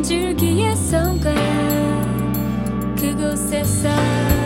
한 줄기의 선가 그곳에서.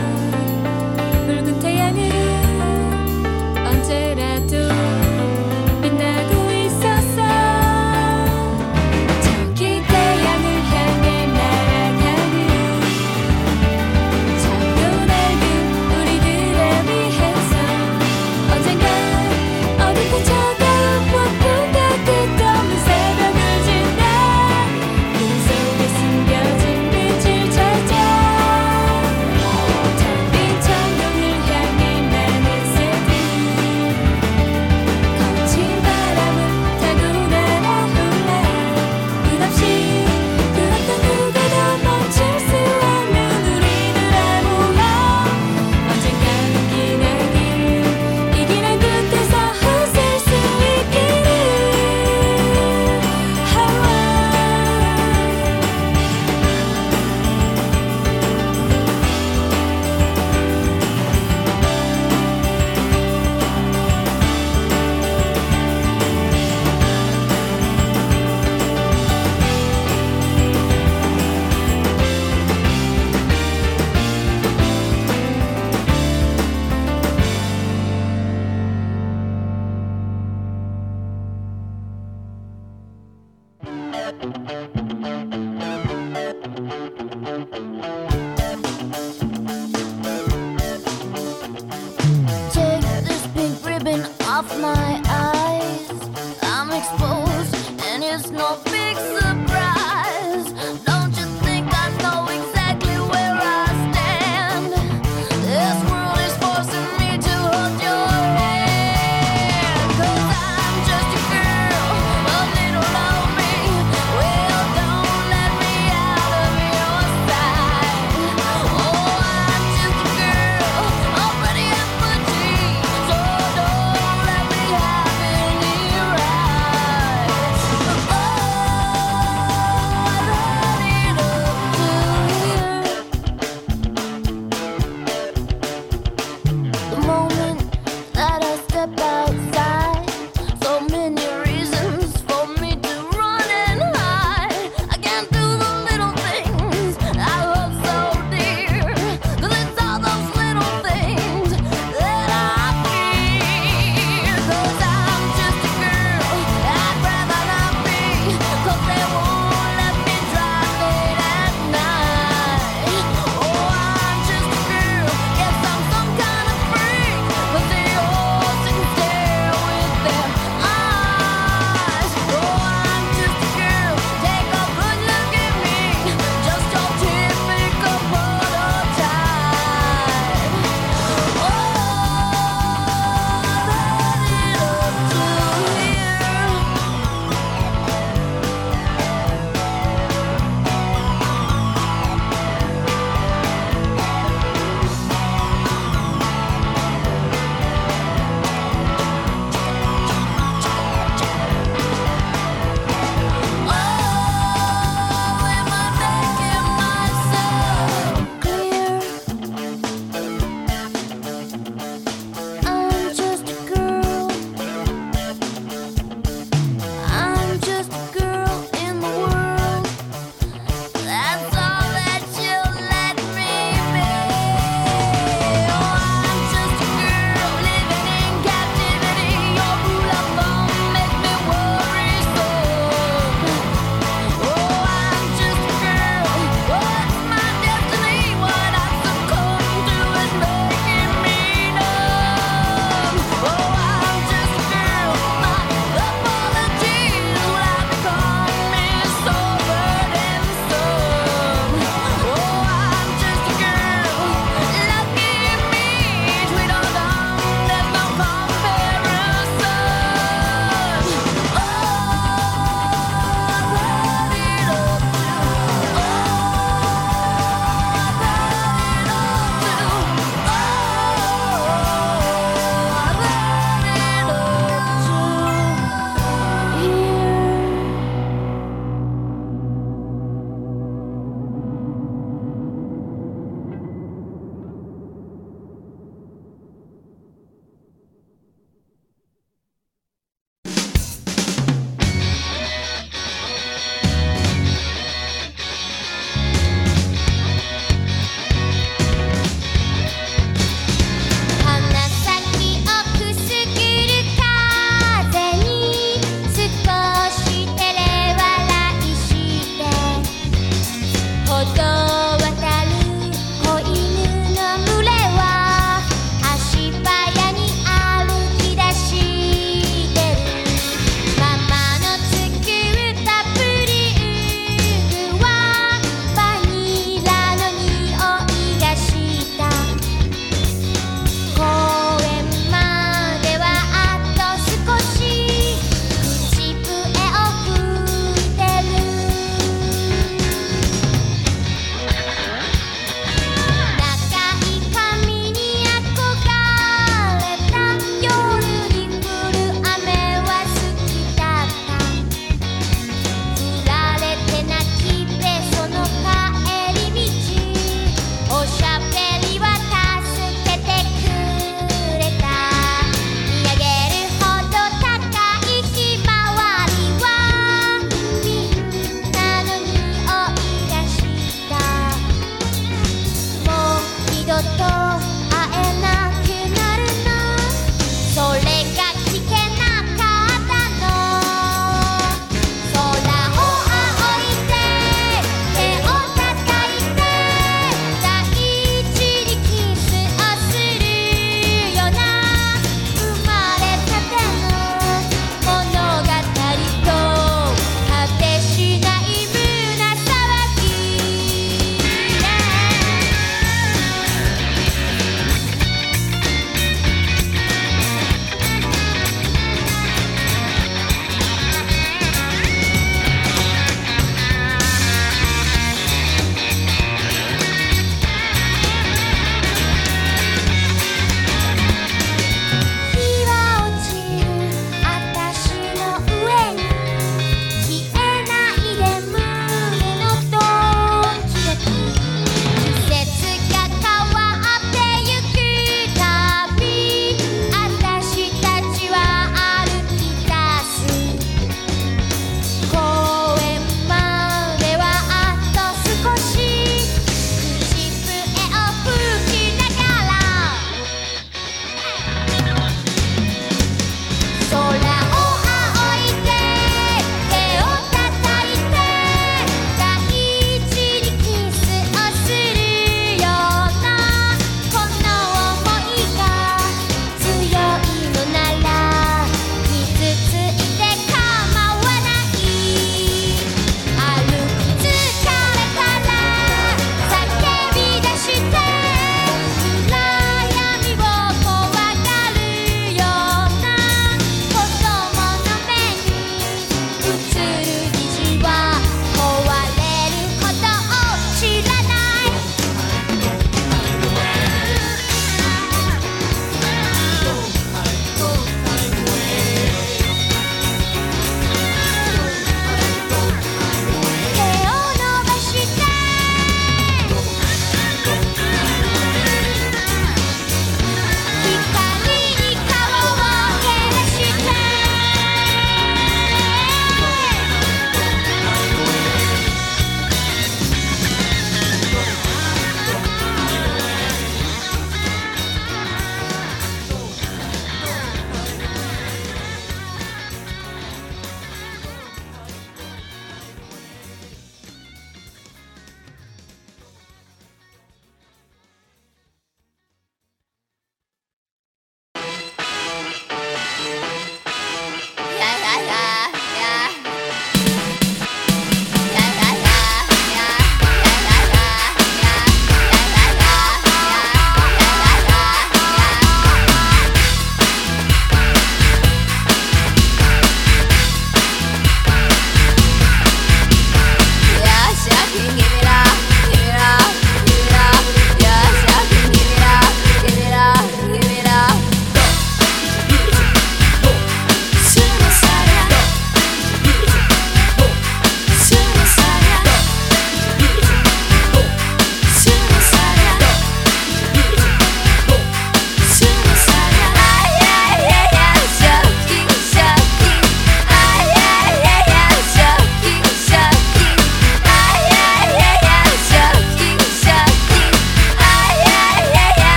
is no